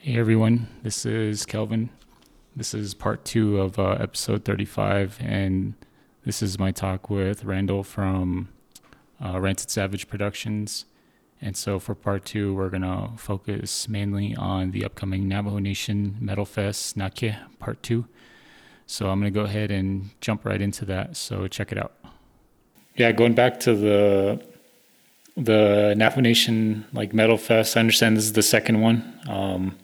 Hey everyone, this is Kelvin. This is part two of uh, episode 35, and this is my talk with Randall from uh, Rancid Savage Productions. And so for part two, we're going to focus mainly on the upcoming Navajo Nation Metal Fest Nake part two. So I'm going to go ahead and jump right into that. So check it out. Yeah, going back to the the Navajo Nation like Metal Fest. I understand this is the second one. Um,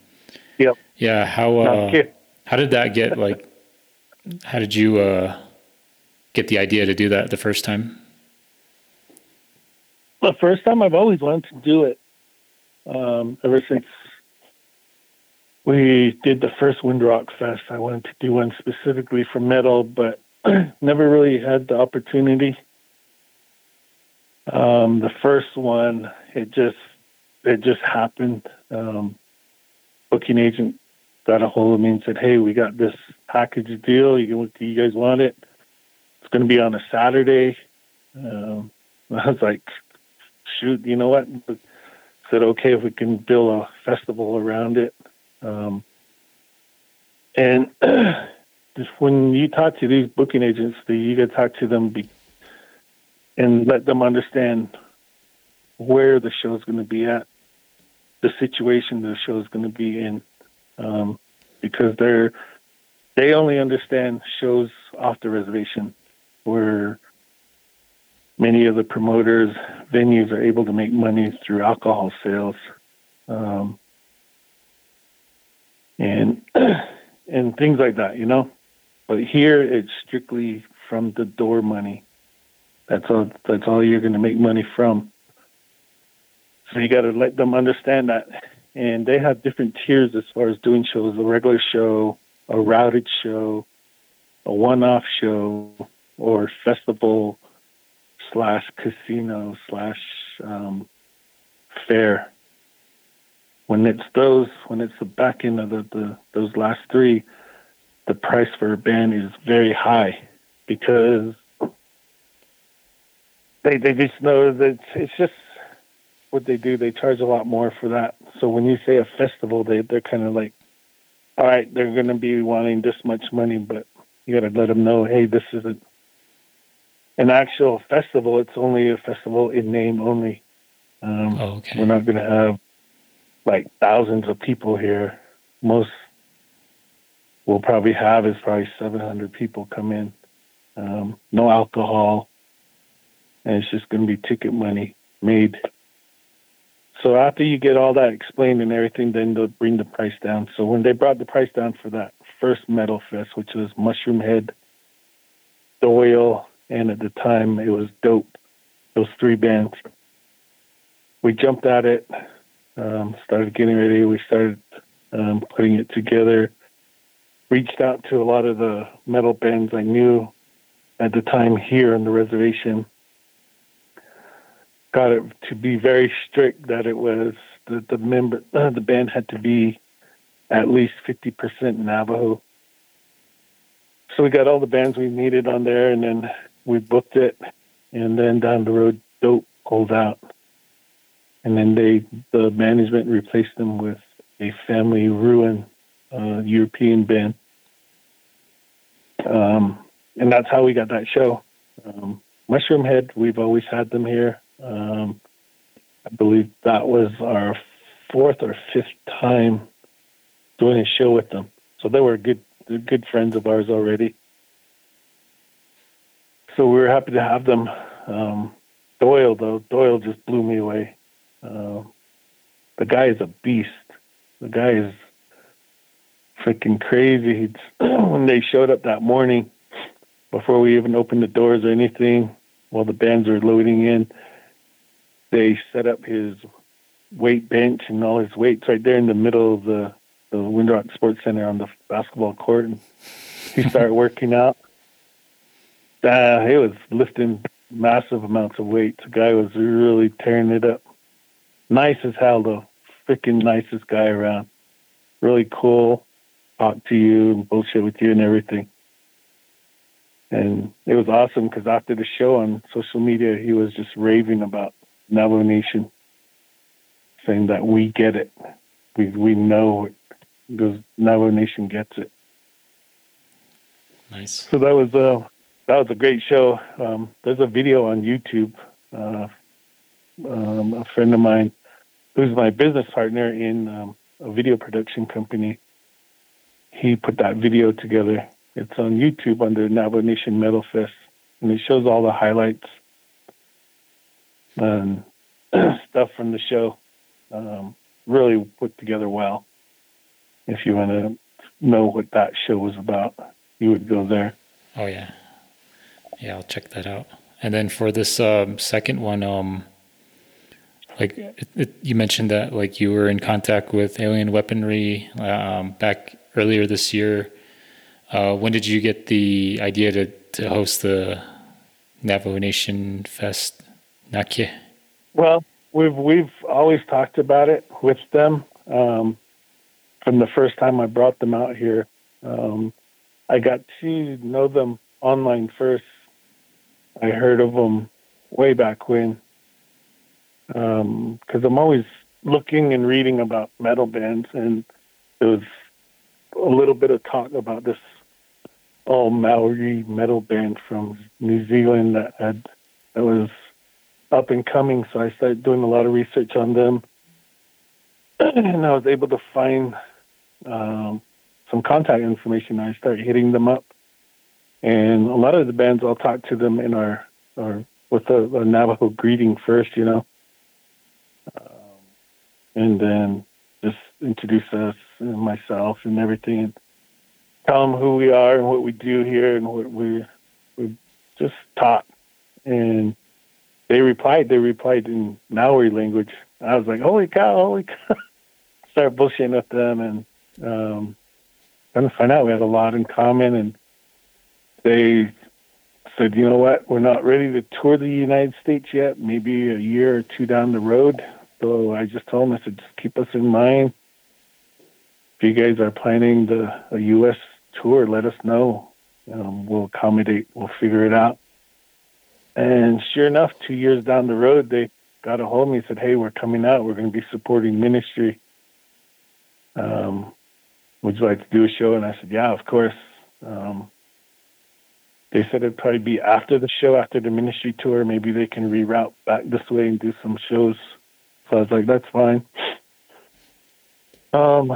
yep. Yeah. How uh, how did that get like? How did you uh, get the idea to do that the first time? The first time I've always wanted to do it. Um, ever since we did the first Window Rock Fest, I wanted to do one specifically for metal, but never really had the opportunity. Um, the first one, it just it just happened. Um, booking agent got a hold of me and said, "Hey, we got this package deal. You, do you guys want it? It's going to be on a Saturday." Um, I was like, "Shoot, you know what?" I said, "Okay, if we can build a festival around it." Um, and just when you talk to these booking agents, you got to talk to them be, and let them understand where the show is going to be at, the situation the show is going to be in, um, because they're they only understand shows off the reservation, where many of the promoters venues are able to make money through alcohol sales, um, and and things like that, you know. But here it's strictly from the door money that's all. That's all you're going to make money from. So you got to let them understand that. And they have different tiers as far as doing shows: a regular show, a routed show, a one-off show, or festival slash casino slash um, fair. When it's those, when it's the back end of the, the those last three, the price for a band is very high because they they just know that it's just what they do. They charge a lot more for that. So when you say a festival, they they're kind of like, all right, they're going to be wanting this much money, but you got to let them know, hey, this isn't an actual festival. It's only a festival in name only. Um, oh, okay. We're not going to have like thousands of people here. Most we'll probably have is probably 700 people come in. Um, no alcohol, and it's just going to be ticket money made. So after you get all that explained and everything, then they'll bring the price down. So when they brought the price down for that first Metal Fest, which was Mushroomhead, Doyle, and at the time it was Dope, those three bands, we jumped at it, um, started getting ready. We started um, putting it together. Reached out to a lot of the metal bands I knew at the time here on the reservation got it to be very strict that it was the the member uh, the band had to be at least fifty percent Navajo. So we got all the bands we needed on there, and then we booked it, and then down the road, Dope pulled out, and then they the management replaced them with a Family Ruin uh, European band, um, and that's how we got that show. Um, Mushroomhead, we've always had them here. Um, I believe that was our fourth or fifth time doing a show with them. So they were good, good friends of ours already. So we were happy to have them. Um, Doyle, though, Doyle just blew me away. Uh, the guy is a beast. The guy is freaking crazy. when they showed up that morning, before we even opened the doors or anything, while the bands were loading in, they set up his weight bench and all his weights right there in the middle of the, the Window Rock Sports Center on the basketball court. And he started working out. Uh, he was lifting massive amounts of weight. The guy was really tearing it up. Nice as hell, though. Freaking nicest guy around. Really cool. Talk to you and bullshit with you and everything. And it was awesome because after the show on social media, he was just raving about Navajo Nation, saying that we get it. We we know it Because Navajo Nation gets it. Nice. So that was a that was a great show. Um, there's a video on YouTube. Uh, um, a friend of mine, who's my business partner in um, a video production company, he put that video together. It's on YouTube under Navajo Nation Metal Fest, and it shows all the highlights and stuff from the show. Um, really put together well. If you want to know what that show was about, you would go there. Oh yeah, yeah, I'll check that out. And then for this um, second one, um, like it, it, you mentioned that like you were in contact with alien weaponry um, back earlier this year. Uh, when did you get the idea to, to host the Navajo Nation Fest Nakye? Well, we've we've always talked about it with them. Um, from the first time I brought them out here, um, I got to know them online first. I heard of them way back when, because um, I'm always looking and reading about metal bands, and there was a little bit of talk about this all Maori metal band from New Zealand that had that was up and coming. So I started doing a lot of research on them, and I was able to find um, some contact information. I started hitting them up, and a lot of the bands I'll talk to them in our our with a, a Navajo greeting first, you know, um, and then just introduce us and myself and everything, and tell them who we are and what we do here and what we we just taught. And they replied. They replied in Maori language. I was like, "Holy cow! Holy cow!" Start bullshitting with them and um, kind of find out we had a lot in common. And they said, "You know what? We're not ready to tour the United States yet. Maybe a year or two down the road." So I just told them, I said, "Just keep us in mind." If you guys are planning the a U.S. tour, let us know. Um, we'll accommodate. We'll figure it out. And sure enough, two years down the road, they got a hold of me and said, "Hey, we're coming out. We're going to be supporting ministry. Um, would you like to do a show?" And I said, "Yeah, of course." Um, they said it'd probably be after the show, after the ministry tour. Maybe they can reroute back this way and do some shows. So I was like, "That's fine." Um,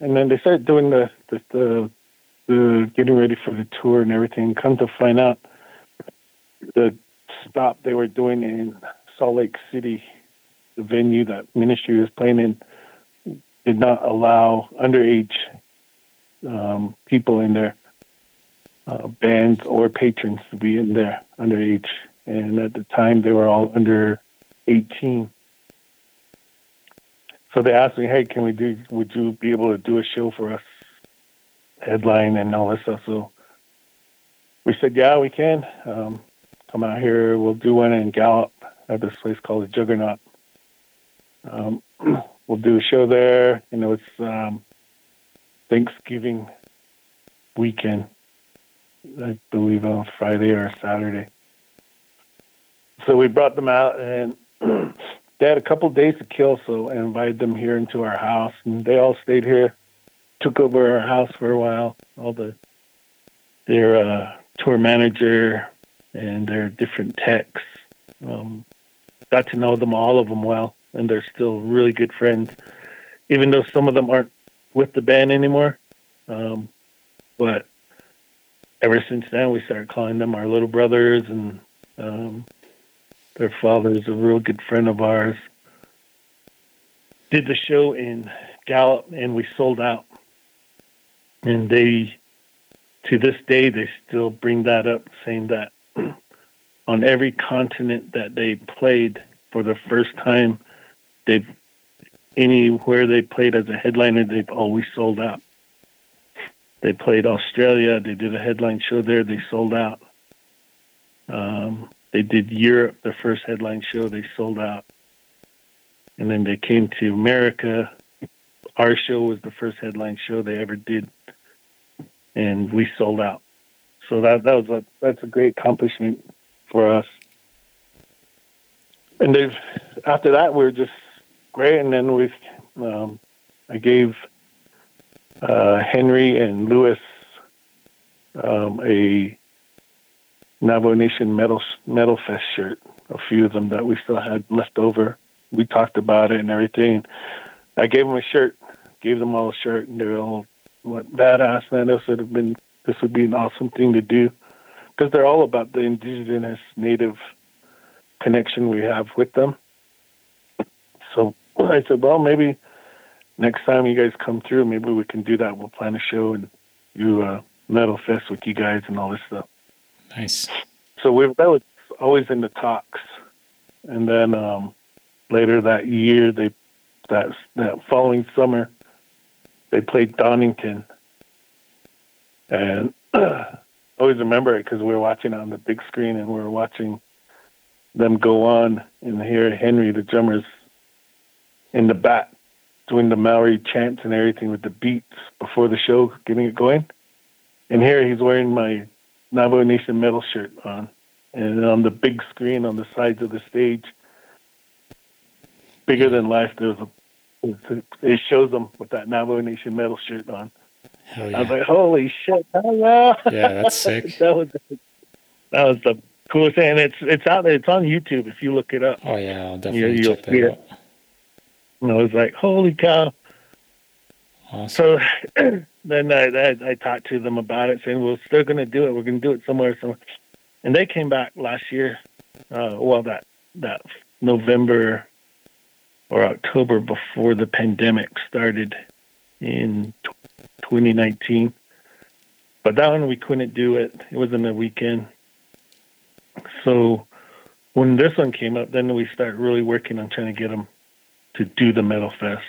and then they started doing the the, the the getting ready for the tour and everything. Come to find out, the stop they were doing in Salt Lake City, the venue that ministry was playing in, did not allow underage um, people in their uh, bands or patrons to be in there underage. And at the time, they were all under 18. So they asked me, "Hey, can we do? Would you be able to do a show for us, headline and all this stuff?" So we said, "Yeah, we can." Um, come out here. We'll do one in Gallup at this place called the Juggernaut. Um, we'll do a show there. You know, it's um, Thanksgiving weekend, I believe on Friday or Saturday. So we brought them out, and they had a couple days to kill. So I invited them here into our house, and they all stayed here. Took over our house for a while. All the their uh, tour manager, and their different techs. Um, got to know them, all of them well, and they're still really good friends, even though some of them aren't with the band anymore. Um, but ever since then, we started calling them our little brothers, and um, their father is a real good friend of ours. Did the show in Gallup, and we sold out. And they, to this day, they still bring that up, saying that on every continent that they played for the first time, they've anywhere they played as a headliner, they've always sold out. They played Australia. They did a headline show there. They sold out. Um, they did Europe, their first headline show. They sold out. And then they came to America. Our show was the first headline show they ever did, and we sold out. So that that was a that's a great accomplishment for us. And they've after that we were just great, and then we um, I gave uh, Henry and Lewis um, a Navajo Nation Metal Metal Fest shirt. A few of them that we still had left over. We talked about it and everything. I gave them a shirt, gave them all a shirt, and they're all what badass man. This would have been this would be an awesome thing to do because they're all about the indigenous native connection we have with them. So I said, well, maybe next time you guys come through, maybe we can do that. We'll plan a show and do a metal fest with you guys and all this stuff. Nice. So we that was always in the talks, and then um, later that year, they that that following summer, they played Donington, and I always remember it because we were watching on the big screen and we were watching them go on and hear Henry, the drummers, in the back doing the Maori chants and everything with the beats before the show, getting it going. And here he's wearing my Navajo Nation metal shirt on. And on the big screen on the sides of the stage, bigger than life, there's a it shows them with that Navajo Nation metal shirt on. Hell yeah. I was like, holy shit! Yeah, that's sick. that was that was the coolest thing. And it's it's out there. It's on YouTube if you look it up. Oh yeah, I'll definitely you'll check that it. out. And I was like, holy cow! Awesome. So then I, I I talked to them about it, saying, "Well, they're going to do it. We're going to do it somewhere, somewhere." And they came back last year. Uh, well, that that November or October before the pandemic started in 2019. But that one we couldn't do it. It wasn't a weekend. So when this one came up, then we started really working on trying to get them to do the Metal Fest,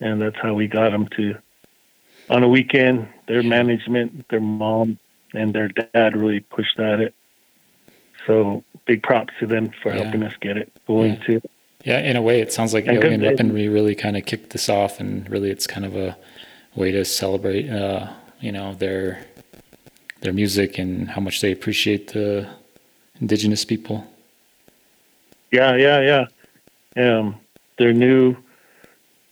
and that's how we got them to. On a weekend, their management, their mom, and their dad really pushed at it. So big props to them for Yeah. helping us get it going Yeah. too. Yeah, in a way, it sounds like And Alien Weaponry really kind of kicked this off, and really, it's kind of a way to celebrate, uh, you know, their their music and how much they appreciate the indigenous people. Yeah, yeah, yeah. Um, their new,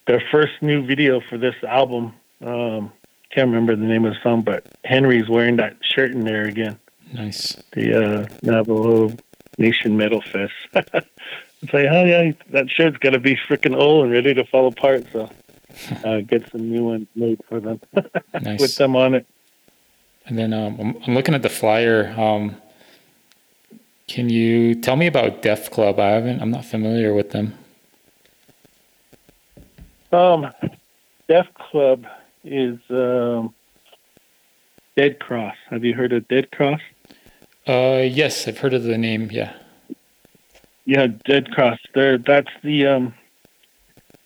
their first new video for this album. Um, can't remember the name of the song, but Henry's wearing that shirt in there again. Nice. The uh, Navajo Nation Metal Fest. it's like, oh yeah, that shirt's got to be freaking old and ready to fall apart. So uh, get some new ones made for them Nice. with them on it. And then um, I'm, I'm looking at the flyer. Um, can you tell me about Deaf Club? I haven't. I'm not familiar with them. Um, Deaf Club is um, Dead Cross. Have you heard of Dead Cross? Uh, yes, I've heard of the name. Yeah. Yeah, Dead Cross. There, that's the um,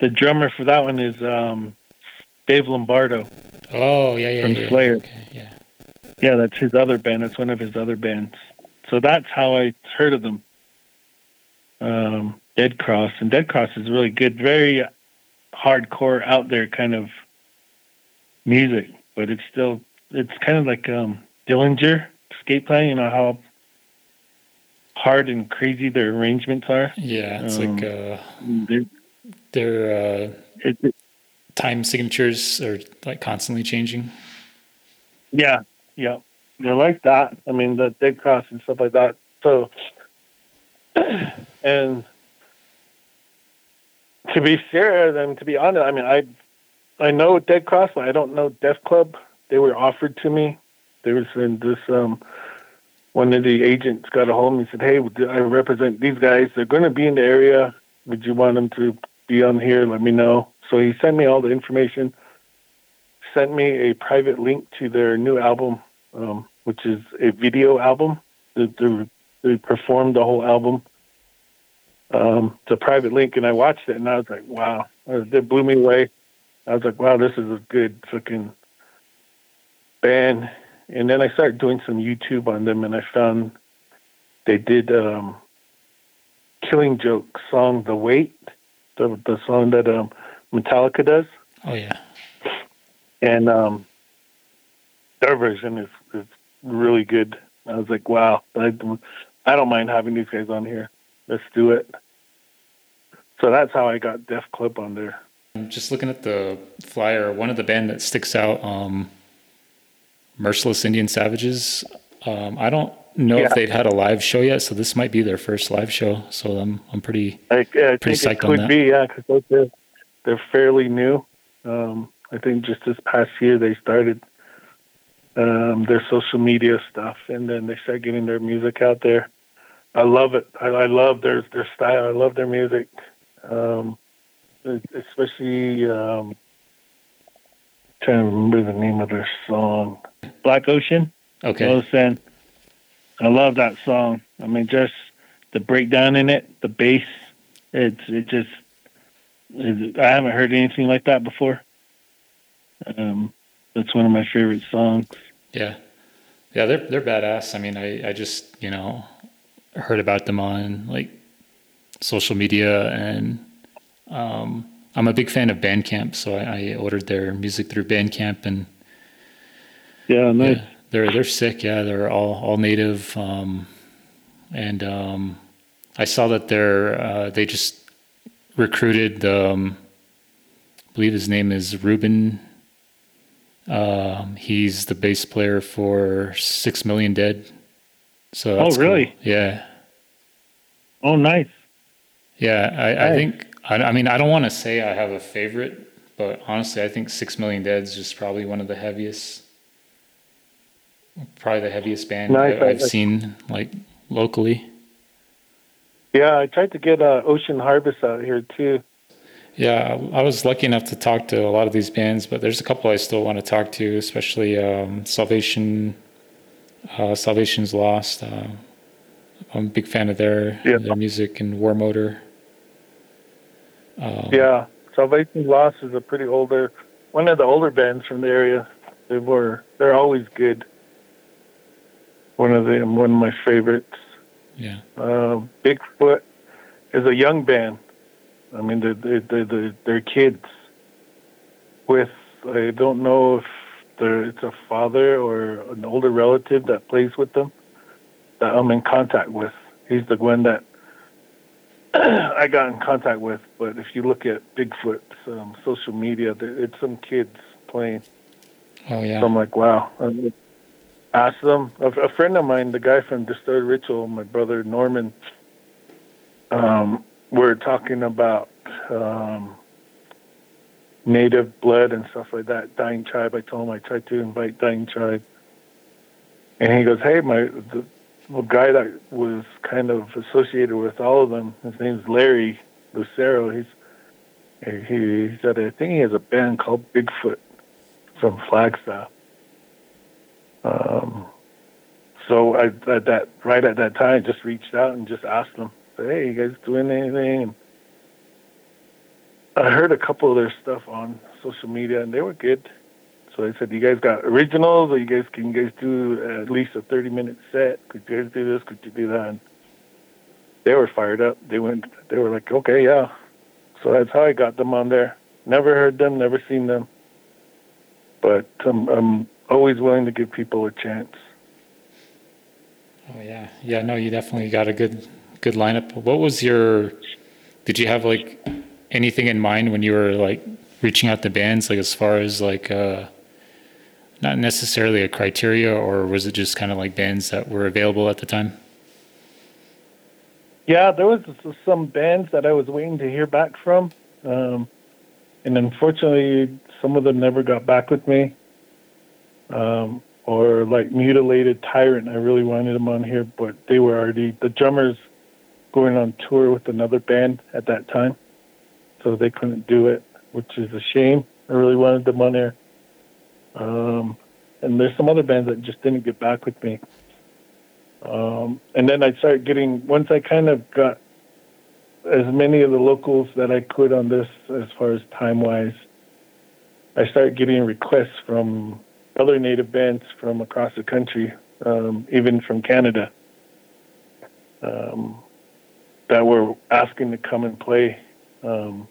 the drummer for that one is um, Dave Lombardo. Oh, yeah, yeah, From yeah. Slayer. Okay, yeah. Yeah, that's his other band. That's one of his other bands. So that's how I heard of them. Um, Dead Cross, and Dead Cross is really good, very hardcore, out there kind of music, but it's still it's kind of like um, Dillinger Escape Plan. You know how hard and crazy their arrangements are. Yeah, it's Um, like uh, their uh, it, it- time signatures are like constantly changing. Yeah, yeah, they're like that. I mean, the Dead Cross and stuff like that. So, and to be fair, and to be honest, I mean, I I know Dead Cross, but I don't know Deaf Club. They were offered to me. There was in this um one of the agents got a hold of me and said, "Hey, I represent these guys. They're going to be in the area. Would you want them to be on here? Let me know." So he sent me all the information sent me a private link to their new album, um, which is a video album. They, they, they performed the whole album. Um, it's a private link, and I watched it, and I was like, wow, it blew me away. I was like, wow, this is a good fucking band. And then I started doing some YouTube on them, and I found they did um, Killing Joke song "The Wait," the the song that um, Metallica does Oh yeah. and um, their version is, is really good. I was like, wow, I, I don't mind having these guys on here. Let's do it. So that's how I got Deaf Club on there. I'm just looking at the flyer. One of the band that sticks out, um, Merciless Indian Savages. Um, I don't know yeah. if they've had a live show yet, so this might be their first live show. So I'm I'm pretty I, I pretty think psyched it could be yeah because they're they're fairly new. Um, I think just this past year they started um, their social media stuff, and then they start getting their music out there. I love it. I, I love their their style. I love their music, um, especially. Um, trying to remember the name of their song, Black Ocean. Okay. Listen, I love that song. I mean, just the breakdown in it, the bass. It's it just. It, I haven't heard anything like that before. Um, that's one of my favorite songs. Yeah, yeah, they're they're badass. I mean, I I just you know heard about them on like social media and um, I'm a big fan of Bandcamp, so I, I ordered their music through Bandcamp and yeah, nice. Yeah, they're they're sick. Yeah, they're all all native, um, and um, I saw that they're uh, they just recruited. Um, I believe his name is Ruben. Um, he's the bass player for Six Million Dead. So oh, really? Cool. Yeah. Oh, nice. Yeah, I, nice. I think. I, I mean, I don't want to say I have a favorite, but honestly, I think Six Million Dead is just probably one of the heaviest, probably the heaviest band nice. I, have seen like locally. Yeah, I tried to get uh, Ocean Harvest out here too. Yeah, I was lucky enough to talk to a lot of these bands, but there's a couple I still want to talk to, especially um, Salvation uh, Salvation's Lost. Uh, I'm a big fan of their yeah. their music and War Motor. Um, yeah, Salvation's Lost is a pretty older, one of the older bands from the area. They were they're always good. One of them, one of my favorites. Yeah. Uh, Bigfoot is a young band. I mean, they're they're they're, they're kids with I don't know if it's a father or an older relative that plays with them that I'm in contact with. He's the one that I got in contact with. But if you look at Bigfoot's um, social media, it's some kids playing. Oh yeah. So I'm like, wow. Ask them. A, a, friend of mine, the guy from Distorted Ritual, my brother Norman. Um, we're talking about um, native blood and stuff like that. Dying Tribe. I told him I tried to invite Dying Tribe, and he goes, "Hey, my the, the guy that was kind of associated with all of them. His name's Larry Lucero. He's he, he said I think he has a band called Bigfoot from Flagstaff. Um, so I at that right at that time just reached out and just asked them, "Hey, you guys doing anything?" And I heard a couple of their stuff on social media, and they were good. So I said, "You guys got originals, or you guys can you guys do at least a thirty-minute set? Could you guys do this? Could you do that?" And they were fired up. They went. They were like, "Okay, yeah." So that's how I got them on there. Never heard them, never seen them, but I'm, I'm always willing to give people a chance. Oh yeah, yeah. No, you definitely got a good good lineup. What was your? Did you have like anything in mind when you were like reaching out to bands, like as far as like uh, not necessarily a criteria, or was it just kind of like bands that were available at the time? Yeah, there was some bands that I was waiting to hear back from, um, and unfortunately, some of them never got back with me. Um, or like mutilated tyrant, I really wanted them on here, but they were already the drummers going on tour with another band at that time so they couldn't do it, which is a shame. I really wanted them on there. Um, and there's some other bands that just didn't get back with me. Um, and then I started getting once I kind of got as many of the locals that I could on this as far as time wise. I started getting requests from other native bands from across the country, um, even from Canada, um, that were asking to come and play. Um,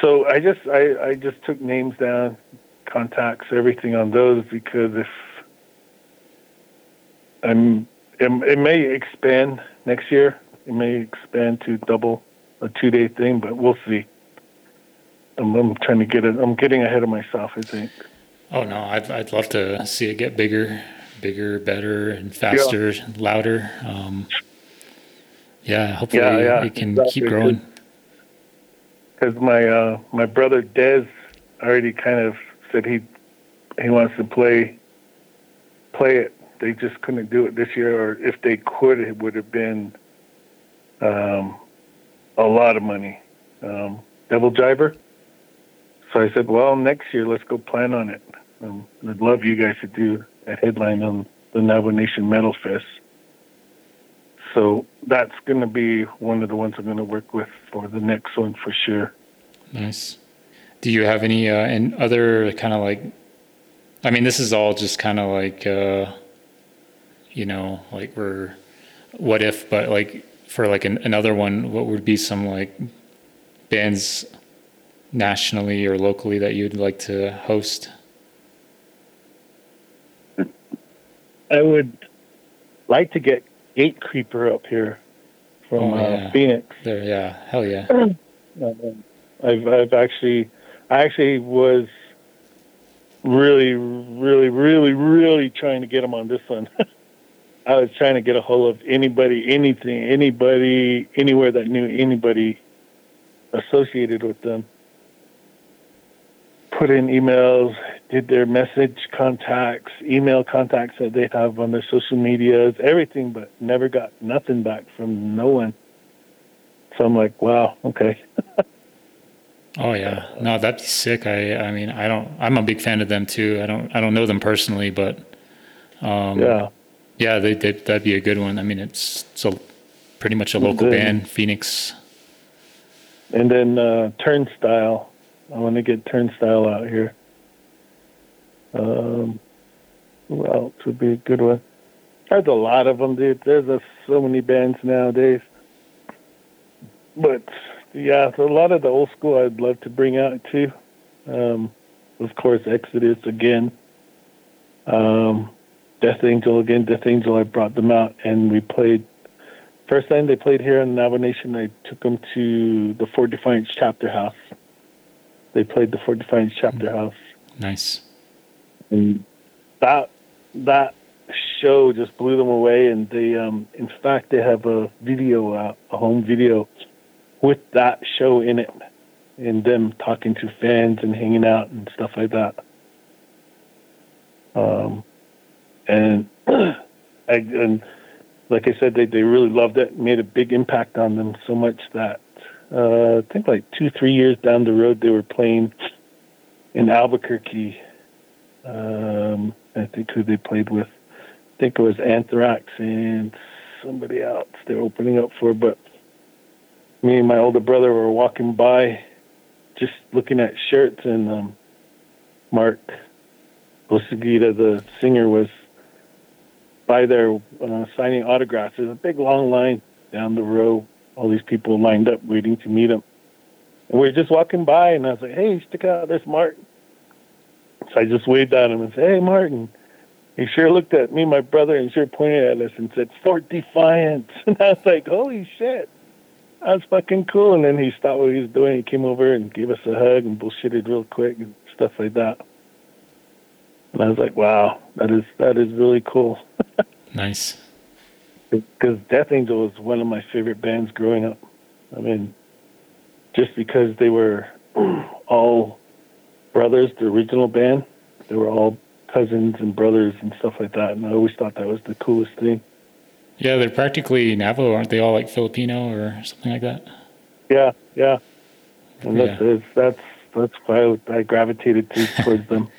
so I just I, I just took names down, contacts, everything on those because if I'm it, it may expand next year. It may expand to double a two day thing, but we'll see. I'm, I'm trying to get it. I'm getting ahead of myself. I think. Oh no, I'd I'd love to see it get bigger, bigger, better, and faster, yeah. louder. Um, yeah, hopefully yeah, yeah, it can exactly. keep growing. Because my uh, my brother Dez already kind of said he he wants to play play it. They just couldn't do it this year, or if they could, it would have been um, a lot of money. Um, Devil Driver. So I said, well, next year let's go plan on it. Um, I'd love you guys to do a headline on the Navajo Nation Metal Fest. So that's going to be one of the ones I'm going to work with for the next one for sure. Nice. Do you have any uh, and other kind of like? I mean, this is all just kind of like, uh, you know, like we're what if, but like for like an, another one, what would be some like bands nationally or locally that you'd like to host? I would like to get Gate Creeper up here from oh, uh, yeah. uh, Phoenix. There, yeah, hell yeah. I've I've actually I actually was really really really really trying to get him on this one. I was trying to get a hold of anybody, anything, anybody, anywhere that knew anybody associated with them. Put in emails, did their message contacts, email contacts that they have on their social medias, everything, but never got nothing back from no one. So I'm like, wow, okay. oh yeah, no, that'd be sick. I, I mean, I don't. I'm a big fan of them too. I don't, I don't know them personally, but um, yeah, yeah, they, they, that'd be a good one. I mean, it's so pretty much a local band, Phoenix. And then uh, Turnstile. I want to get Turnstile out here. Um, who else would be a good one? There's a lot of them, dude. There's so many bands nowadays. But yeah, so a lot of the old school I'd love to bring out too. Um, of course, Exodus again. Um, Death Angel again. Death Angel, I brought them out and we played. First time they played here in Navajo Nation, I took them to the Fort Defiance Chapter House. They played the Fort Defiance Chapter mm. House. Nice and that that show just blew them away. And they, um, in fact, they have a video, uh, a home video, with that show in it, and them talking to fans and hanging out and stuff like that. Um, and I, and like I said, they they really loved it. Made a big impact on them so much that uh, I think like two three years down the road they were playing in Albuquerque um, I think who they played with. I think it was Anthrax and somebody else they were opening up for. But me and my older brother were walking by, just looking at shirts, and um, Mark Osegueda, the singer, was by there uh, signing autographs. There's a big long line down the row. All these people lined up waiting to meet him. And we were just walking by, and I was like, "Hey, stick out! There's Mark." So I just waved at him and said, "Hey, Martin." He sure looked at me, my brother, and sure pointed at us and said, "Fort Defiance." And I was like, "Holy shit!" That's fucking cool. And then he stopped what he was doing. He came over and gave us a hug and bullshitted real quick and stuff like that. And I was like, "Wow, that is that is really cool." nice. Because Death Angel was one of my favorite bands growing up. I mean, just because they were all brothers, the original band. They were all cousins and brothers and stuff like that, and I always thought that was the coolest thing. Yeah, they're practically Navajo, aren't they? All like Filipino or something like that. Yeah, yeah, and yeah. that's that's that's why I gravitated to, towards them.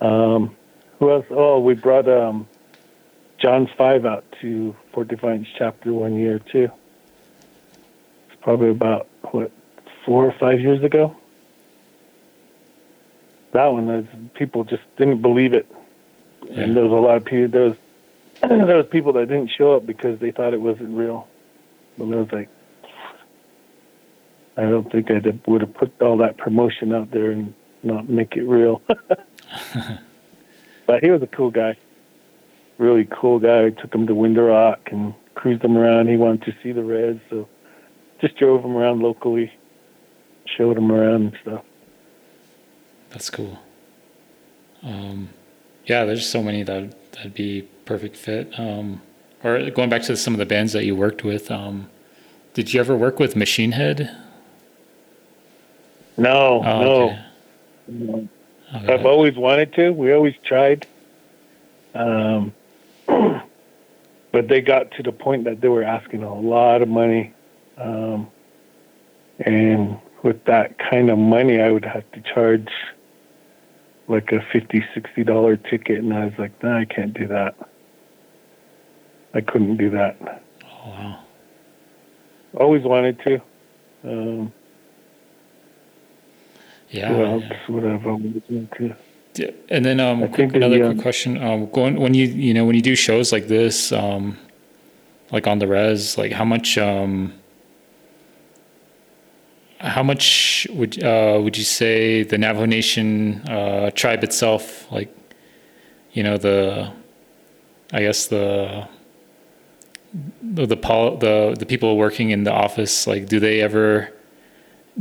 Um, who else? Oh, we brought um, John's Five out to Fort Defiance chapter one year too. It's probably about what four or five years ago that one, was, people just didn't believe it, yeah. and there was a lot of people. There was there was people that didn't show up because they thought it wasn't real. But I was like, I don't think I would have put all that promotion out there and not make it real. but he was a cool guy, really cool guy. I took him to Window Rock and cruised him around. He wanted to see the Reds, so just drove him around locally. showed him around and stuff. That's cool. Um, yeah, there's so many that that'd be perfect fit. Um, or going back to some of the bands that you worked with, um, did you ever work with Machine Head? No, Oh, no. okay. no. I've always wanted to. We always tried. Um, but they got to the point that they were asking a lot of money. Um, and with that kind of money, I would have to charge like a fifty, sixty dollar ticket. And I was like, no, I can't do that. I couldn't do that. Oh, wow. Always wanted to. Um, Yeah. what else yeah. would I've always wanted to? Yeah, And then um, quick, another yeah. quick question. Um, going when you you know when you do shows like this, um, like on the res, like how much um, how much would uh, would you say the Navajo Nation uh, tribe itself, like you know the, I guess the the the pol- the the people working in the office, like do they ever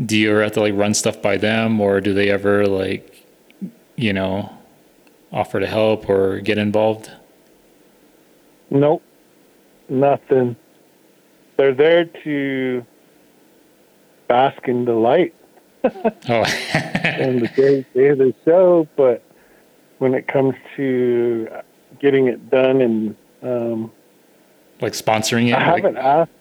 do you ever have to like run stuff by them, or do they ever like you know, offer to help or get involved? Nope, nothing. They're there to bask in the light Oh, and the day, day of the show, but when it comes to getting it done, and um, like sponsoring it? I like- haven't asked.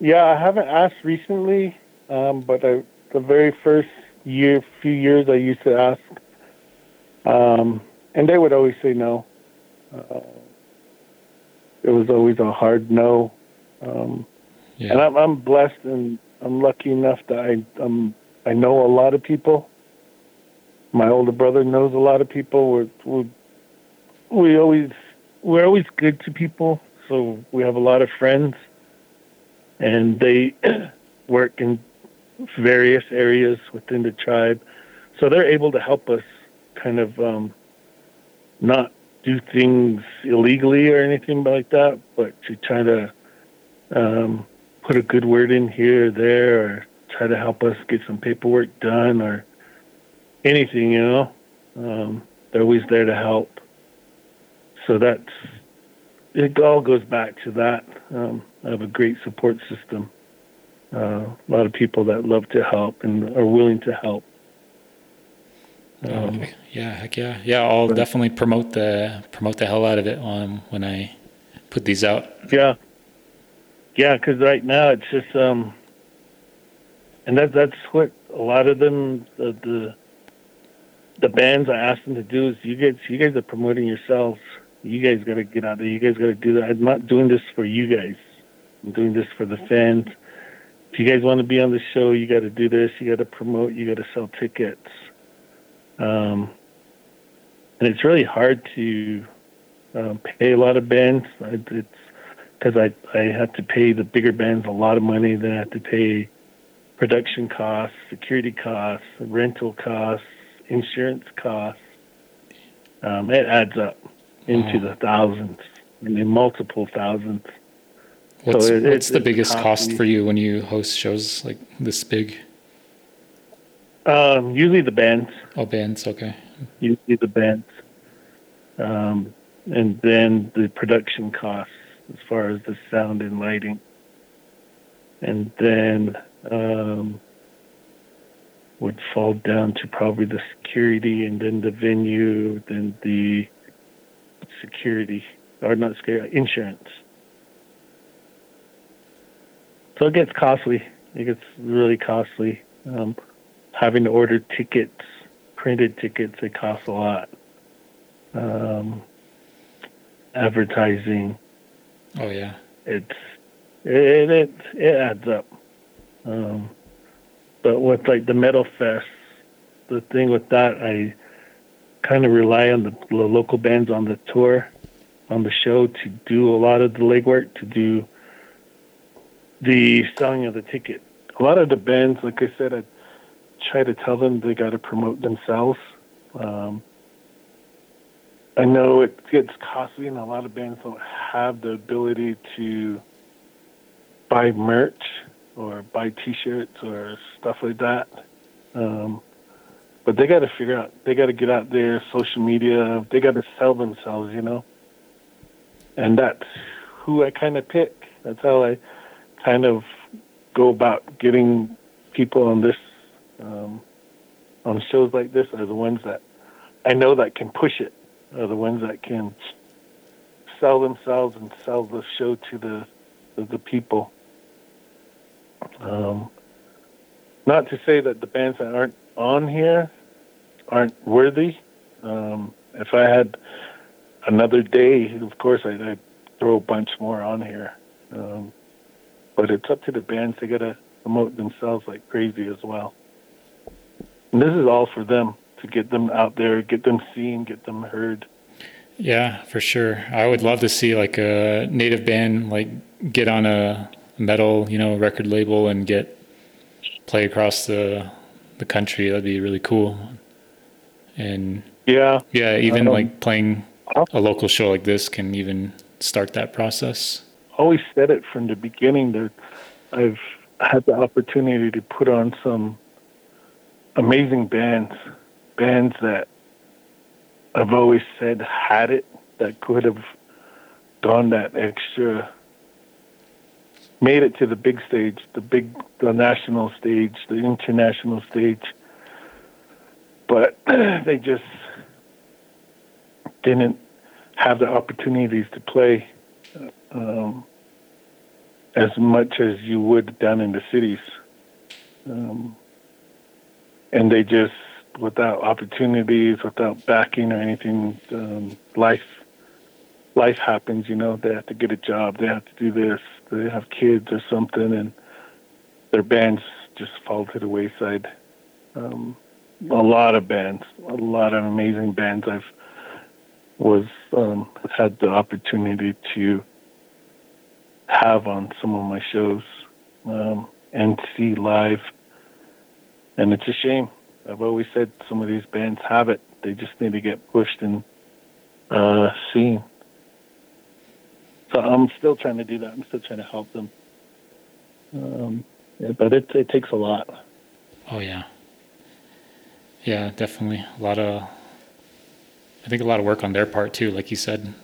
Yeah, I haven't asked recently, um, but I, the very first year, few years, I used to ask, um, and they would always say no. Uh, it was always a hard no. Um, yeah. and I'm, I'm blessed and I'm lucky enough that I um I know a lot of people. My older brother knows a lot of people. We're, we're we always we're always good to people, so we have a lot of friends, and they work in various areas within the tribe, so they're able to help us kind of um, not do things illegally or anything like that, but to try to um, put a good word in here or there, or try to help us get some paperwork done or anything, you know. Um, they're always there to help. So that's it. All goes back to that. Um, I have a great support system. Uh, a lot of people that love to help and are willing to help. Um, okay. Yeah, heck yeah, yeah. I'll but- definitely promote the promote the hell out of it um, when I put these out. Yeah, yeah. Because right now it's just, um, and that that's what a lot of them the the the bands I asked them to do is you guys you guys are promoting yourselves. You guys got to get out there. You guys got to do that. I'm not doing this for you guys. I'm doing this for the fans. If you guys want to be on the show, you got to do this. You got to promote. You got to sell tickets. Um, and it's really hard to um, pay a lot of bands. I- It's because I I have to pay the bigger bands a lot of money. Then I have to pay production costs, security costs, rental costs, insurance costs. Um, it adds up into Wow. the thousands, I mean multiple thousands. What's it- what's it's- the biggest cost for you when you host shows like this big? Um, usually the bands, Oh, bands. Okay. usually the bands, um, and then the production costs as far as the sound and lighting, and then um, would fall down to probably the security, and then the venue, then the security or not security insurance. So it gets costly. It gets really costly. Um, having to order tickets, printed tickets, it costs a lot. Um, advertising, Oh yeah. it's it it, it adds up. Um, but with like the metal fest, the thing with that, I kind of rely on the, the local bands on the tour, on the show to do a lot of the legwork, to do the selling of the ticket. A lot of the bands, like I said, I try to tell them they got to promote themselves. Um, I know it gets costly, and a lot of bands don't have the ability to buy merch or buy T-shirts or stuff like that. Um, but they got to figure out. They got to get out there, social media. They got to sell themselves, you know. And that's who I kind of pick. That's how I kind of go about getting people on this um, on shows like this are the ones that I know that can push it, are the ones that can sell themselves and sell the show to the the, the people. Um, not to say that the bands that aren't on here aren't worthy. Um, if I had another day, of course, I'd, I'd throw a bunch more on here. Um, but it's up to the bands. They got to promote themselves like crazy as well. And this is all for them to get them out there, get them seen, get them heard. Yeah, for sure. I would love to see like a native band like get on a metal, you know, record label and get play across the the country. That'd be really cool. And yeah, yeah, even um, like playing a local show like this can even start that process. Always said it from the beginning that I've had the opportunity to put on some amazing bands, bands that I've always said had it that could have gone that extra, made it to the big stage, the big, the national stage, the international stage, but they just didn't have the opportunities to play um, as much as you would down in the cities. Um, and they just without opportunities, without backing or anything, um, life life happens. You know, they have to get a job, they have to do this, they have kids or something, and their bands just fall to the wayside. Um, a lot of bands, a lot of amazing bands. I've was um, had the opportunity to have on some of my shows um, and see live, and it's a shame I've always said some of these bands have it. They just need to get pushed and uh, seen. So I'm still trying to do that. I'm still trying to help them. Um, yeah, but it it takes a lot. Oh yeah. Yeah, definitely a lot of. I think a lot of work on their part too, like you said.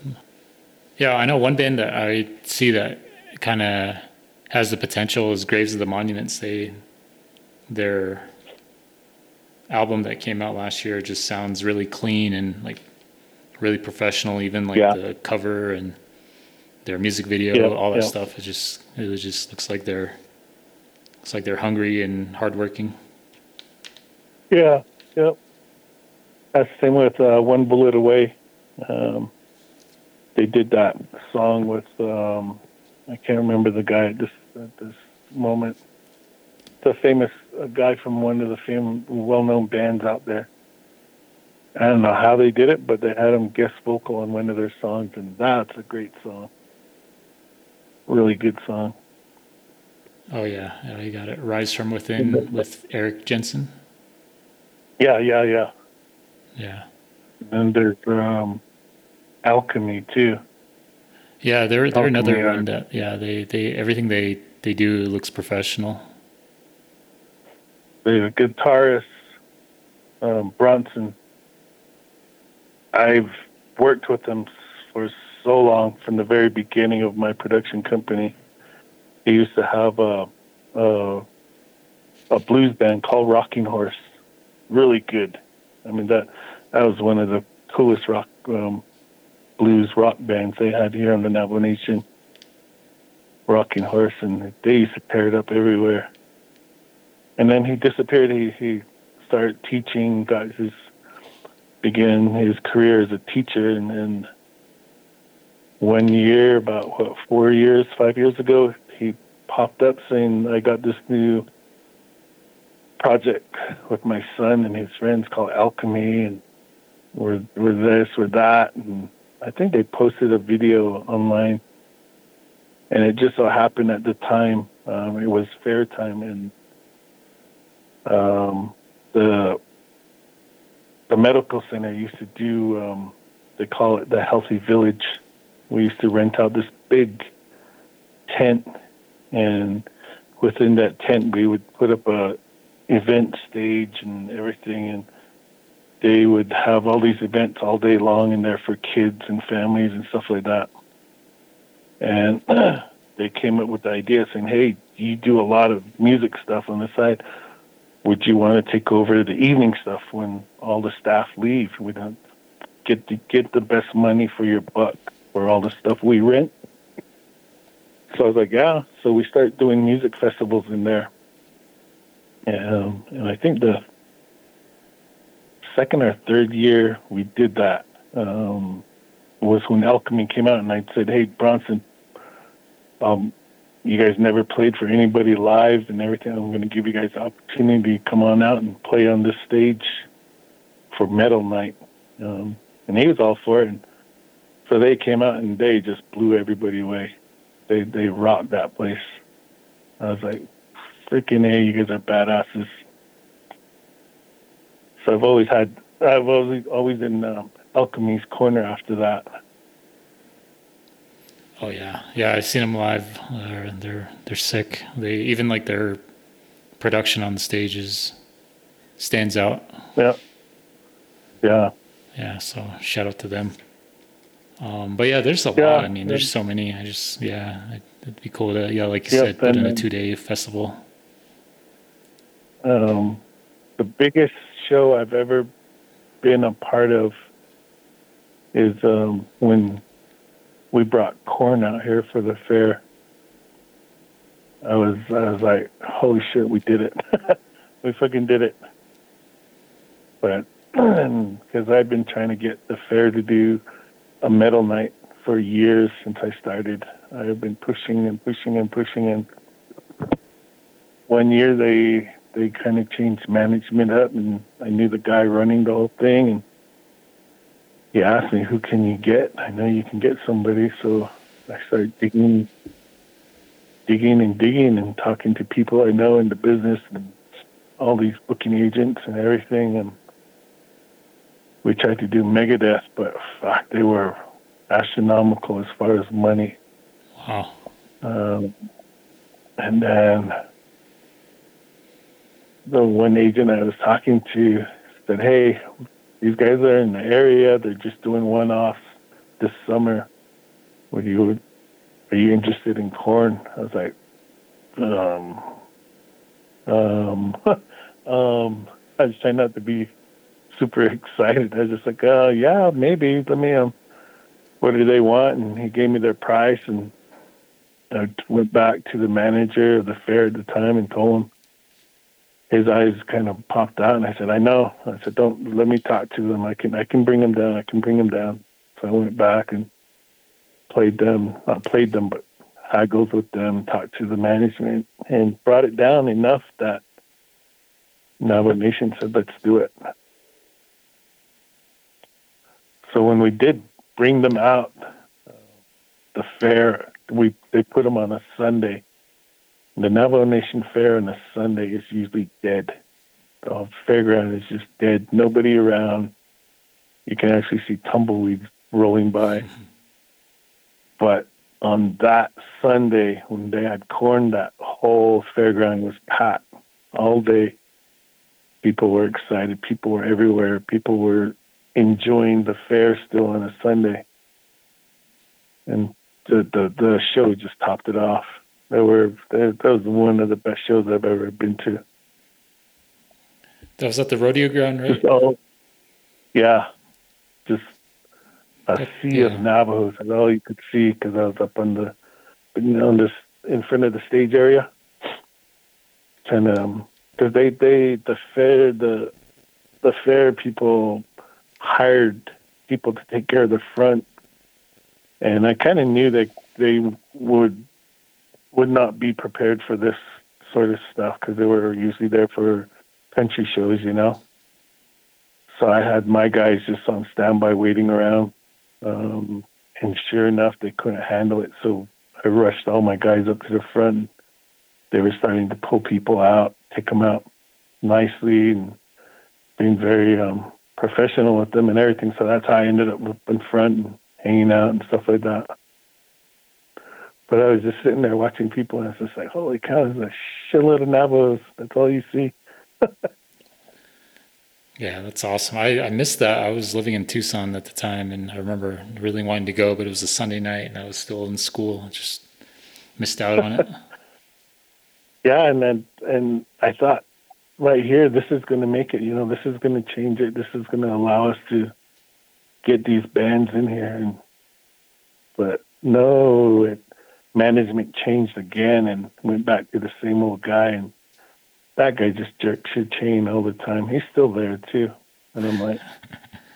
Yeah, I know one band that I see that kind of has the potential is Graves of the Monuments. They, they're album that came out last year just sounds really clean and like really professional. Even like yeah. the cover and their music video, yeah, all that yeah. stuff. It just it just looks like they're looks like they're hungry and hardworking. Yeah. Yep. That's the same with uh, One Bullet Away. Um, they did that song with um, I can't remember the guy at this at this moment the famous a guy from one of the famous, well-known bands out there. I don't know how they did it, but they had him guest vocal on one of their songs, and that's a great song. Really good song. Oh yeah, yeah, you got it. Rise from Within with Eric Jensen. Yeah, yeah, yeah. Yeah. And there's um, Alchemy too. Yeah, they're they're Alchemy another one that yeah they they everything they they do looks professional the guitarist um, Bronson. I've worked with him for so long from the very beginning of my production company. He used to have a a, a blues band called Rocking Horse, really good. I mean that that was one of the coolest rock um, blues rock bands they had here on the Navajo Nation. Rocking Horse, and they used to tear it up everywhere and then he disappeared. He he started teaching, got his began his career as a teacher, and then one year, about what four years, five years ago, he popped up saying, "I got this new project with my son and his friends called Alchemy, and we're we're this, we're that." And I think they posted a video online, and it just so happened at the time um, it was fair time, and um, the the medical center used to do um, they call it the healthy village. We used to rent out this big tent and within that tent, we would put up a event stage and everything, and they would have all these events all day long in there for kids and families and stuff like that. And they came up with the idea saying, "Hey, you do a lot of music stuff on the side. Would you want to take over the evening stuff when all the staff leave? We don't get to get the best money for your buck for all the stuff we rent." So I was like, "Yeah." So we start doing music festivals in there, and, and I think the second or third year we did that um, was when Alchemy came out, and I said, "Hey, Bronson, um, you guys never played for anybody live and everything. I'm going to give you guys the opportunity to come on out and play on this stage for Metal Night." Um, and he was all for it. And so they came out and they just blew everybody away. They they rocked that place. I was like, freaking a, you guys are badasses. So I've always had, I've always always in um, Alchemy's corner after that. Oh yeah, yeah. I've seen them live. Uh, they're they're sick. They even like their production on the stages stands out. Yeah. Yeah. Yeah. So shout out to them. Um, but yeah, there's a Yeah, lot. I mean, there's so many. I just yeah, it'd be cool to yeah, like you Yep, said, put in a two day festival. Um, the biggest show I've ever been a part of is um, when we brought Korn out here for the fair. I was I was like, holy shit, we did it. we fucking did it. But because I've been trying to get the fair to do a metal night for years since I started. I've been pushing and pushing and pushing and one year they they kind of changed management up and I knew the guy running the whole thing and he asked me who can you get? I know you can get somebody so I started digging digging and digging and talking to people I know in the business and all these booking agents and everything and we tried to do Megadeth but fuck they were astronomical as far as money. Wow. Um, and then the one agent I was talking to said, "Hey, these guys are in the area. They're just doing one-offs this summer. Would you are you interested in Korn?" I was like, um, um, um. I was trying not to be super excited. I was just like, "Uh, yeah, maybe. Let me um." What do they want? And he gave me their price and I went back to the manager of the fair at the time and told him. His eyes kind of popped out, and I said, "I know." I said, "Don't let me talk to them. I can, I can bring them down. I can bring them down." So I went back and played them, not played them, but haggled with them, talked to the management, and brought it down enough that Navajo Nation said, "Let's do it." So when we did bring them out, uh, the fair we they put them on a Sunday. The Navajo Nation Fair on a Sunday is usually dead. The fairground is just dead. Nobody around. You can actually see tumbleweeds rolling by. But on that Sunday, when they had Korn, that whole fairground was packed all day. People were excited. People were everywhere. People were enjoying the fair still on a Sunday. And the the, the show just topped it off. They were that that was one of the best shows I've ever been to. That was at the rodeo ground, right? Just all, yeah, just a That- sea yeah. of Navajos. That's all you could see because I was up on the, you know, on this in front of the stage area. And um, because they they the fair the the fair people hired people to take care of the front, and I kind of knew that they would would not be prepared for this sort of stuff because they were usually there for country shows, you know. So I had my guys just on standby waiting around. Um, and sure enough, they couldn't handle it. So I rushed all my guys up to the front. They were starting to pull people out, take them out nicely, and being very um, professional with them and everything. So that's how I ended up up in front and hanging out and stuff like that. But I was just sitting there watching people, and I was just like, "Holy cow! There's a shitload of Navajos. That's all you see." yeah, that's awesome. I, I missed that. I was living in Tucson at the time, and I remember really wanting to go, but it was a Sunday night, and I was still in school. I just missed out on it. yeah, and then and I thought, right here, this is going to make it. You know, this is going to change it. This is going to allow us to get these bands in here. And but no, it, management changed again and went back to the same old guy. And that guy just jerks your chain all the time. He's still there too. And I'm like,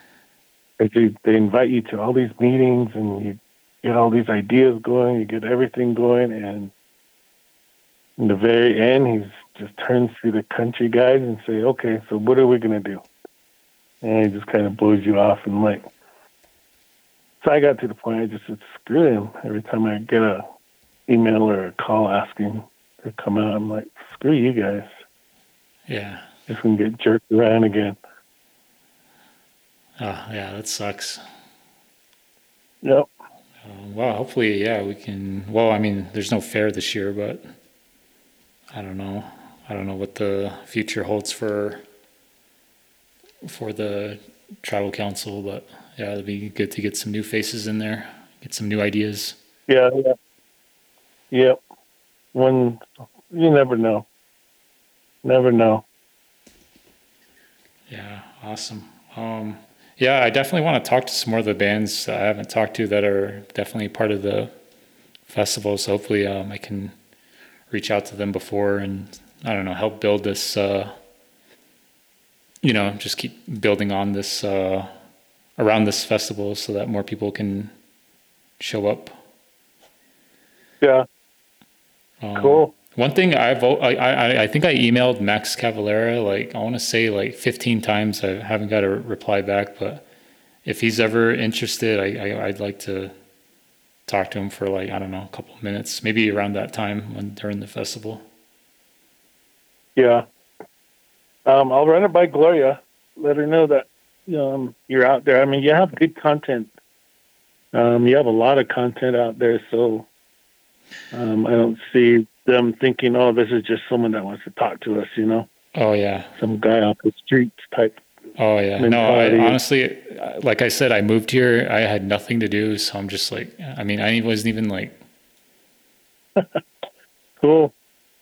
they, they invite you to all these meetings and you get all these ideas going, you get everything going, and in the very end, he just turns to the country guys and say, "Okay, so what are we gonna do?" And he just kind of blows you off and like. So I got to the point I just said, "Screw him!" Every time I get a email or a call asking to come out, I'm like, "Screw you guys!" Yeah, just gonna get jerked around again. Oh yeah, that sucks. Yep. Um, well, hopefully, yeah, we can. Well, I mean, there's no fair this year, but I don't know. I don't know what the future holds for for the tribal council, but yeah, it'd be good to get some new faces in there, get some new ideas. Yeah, yeah, yep. When you never know, never know. Yeah, awesome. Um, yeah, I definitely want to talk to some more of the bands I haven't talked to that are definitely part of the festival. So hopefully, um, I can reach out to them before and I don't know, help build this. Uh, you know, just keep building on this uh, around this festival so that more people can show up. Yeah. Um, cool. One thing I've I, I I think I emailed Max Cavalera like I want to say like 15 times. I haven't got a reply back, but if he's ever interested, I, I would like to talk to him for like I don't know a couple of minutes, maybe around that time when during the festival. Yeah, um, I'll run it by Gloria. Let her know that um, you're out there. I mean, you have good content. Um, you have a lot of content out there, so um, I don't see them thinking, "Oh, this is just someone that wants to talk to us," you know. Oh yeah, some guy off the streets type. Oh yeah, mentality. no. I, honestly, like I said, I moved here. I had nothing to do, so I'm just like, I mean, I wasn't even like. cool.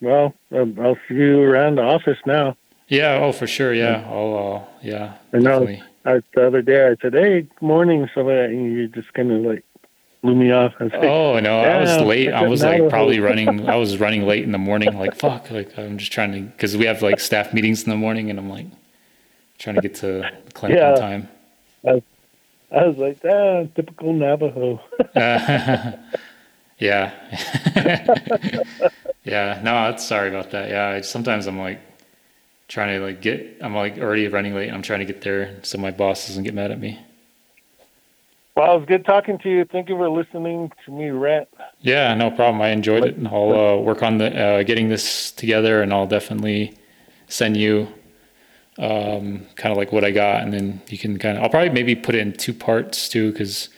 Well, I'll see you around the office now. Yeah. Oh, for sure. Yeah. I'll. Uh, yeah. I know. I, the other day I said, "Hey, morning," so you're just kind of like blew me off. I like, oh no, I was late. I was like probably running. I was running late in the morning. Like fuck. Like I'm just trying to because we have like staff meetings in the morning, and I'm like trying to get to the clinic yeah. on time. I, I was like, ah, typical Navajo. uh, yeah. yeah. No, I'm sorry about that. Yeah. I, sometimes I'm like trying to like get, I'm like already running late. I'm trying to get there so my boss doesn't get mad at me. Well, it was good talking to you. Thank you for listening to me rant. Yeah, no problem. I enjoyed it. And I'll uh, work on the uh, getting this together, and I'll definitely send you um, kind of like what I got, and then you can kind of. I'll probably maybe put it in two parts too, because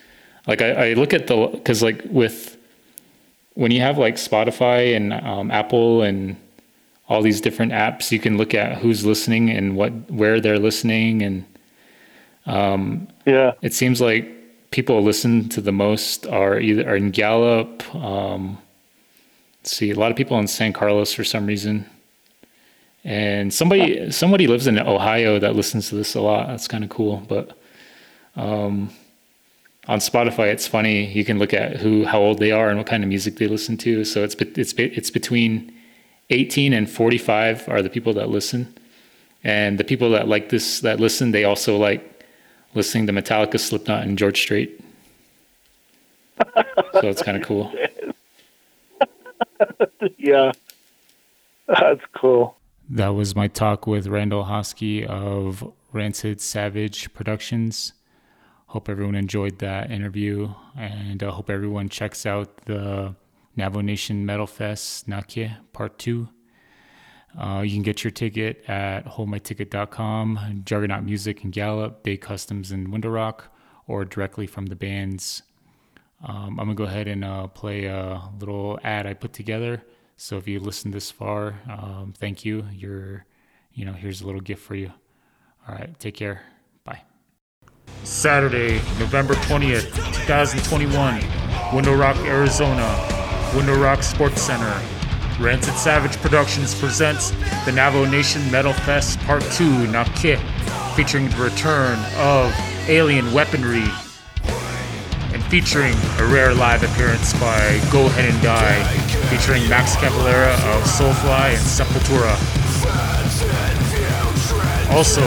like I, I, look at the because like with when you have like Spotify and um, Apple and all these different apps, you can look at who's listening and what where they're listening, and um, yeah, it seems like people listen to the most are either are in Gallup. Um, see, a lot of people in San Carlos for some reason, and somebody somebody lives in Ohio that listens to this a lot. That's kind of cool. But um, on Spotify, it's funny. You can look at who how old they are and what kind of music they listen to. So it's it's it's between 18 and 45 are the people that listen, and the people that like this that listen, they also like listening to Metallica, Slipknot, and George Strait. so it's kind of cool. yeah, that's cool. That was my talk with Randall Hosky of Rancid Savage Productions. Hope everyone enjoyed that interview, and I uh, hope everyone checks out the Navo Nation Metal Fest Nakye Part 2 uh, you can get your ticket at holdmyticket.com, Juggernaut Music and Gallup, Bay Customs and Window Rock, or directly from the band's Um, I'm gonna go ahead and uh, play a little ad I put together. So if you listened this far, um, thank you. You're, you know, here's a little gift for you. All right, take care. Bye. Saturday, November 20th, 2021, Window Rock, Arizona, Window Rock Sports Center. Rancid Savage Productions presents the Navo Nation Metal Fest Part 2 Nak'ke, featuring the return of alien weaponry and featuring a rare live appearance by Go Ahead and Die, featuring Max Cavalera of Soulfly and Sepultura. Also,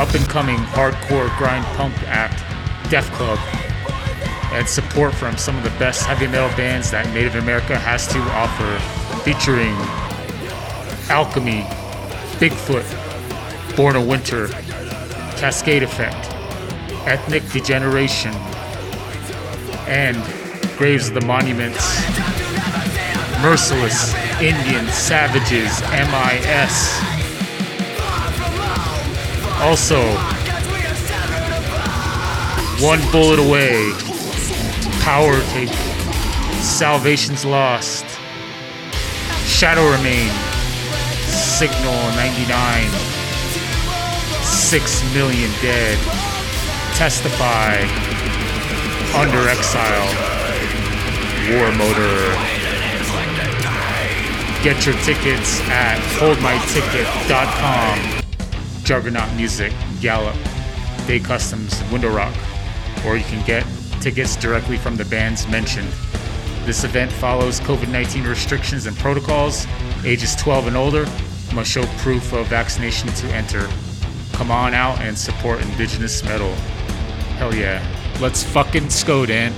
up and coming hardcore grind punk act Deaf Club, and support from some of the best heavy metal bands that Native America has to offer, featuring Alchemy, Bigfoot, Born of Winter, Cascade Effect, Ethnic Degeneration, and Graves of the Monuments, Merciless, Indian, Savages, MIS. Also, One Bullet Away, Power Take, Salvation's Lost, Shadow Remain, Signal 99, 6 Million Dead, Testify, Under Exile, War Motor. Get your tickets at holdmyticket.com. Juggernaut Music, Gallup, Day Customs, Window Rock, or you can get tickets directly from the bands mentioned. This event follows COVID 19 restrictions and protocols. Ages 12 and older must show proof of vaccination to enter. Come on out and support indigenous metal. Hell yeah. Let's fucking Skodan.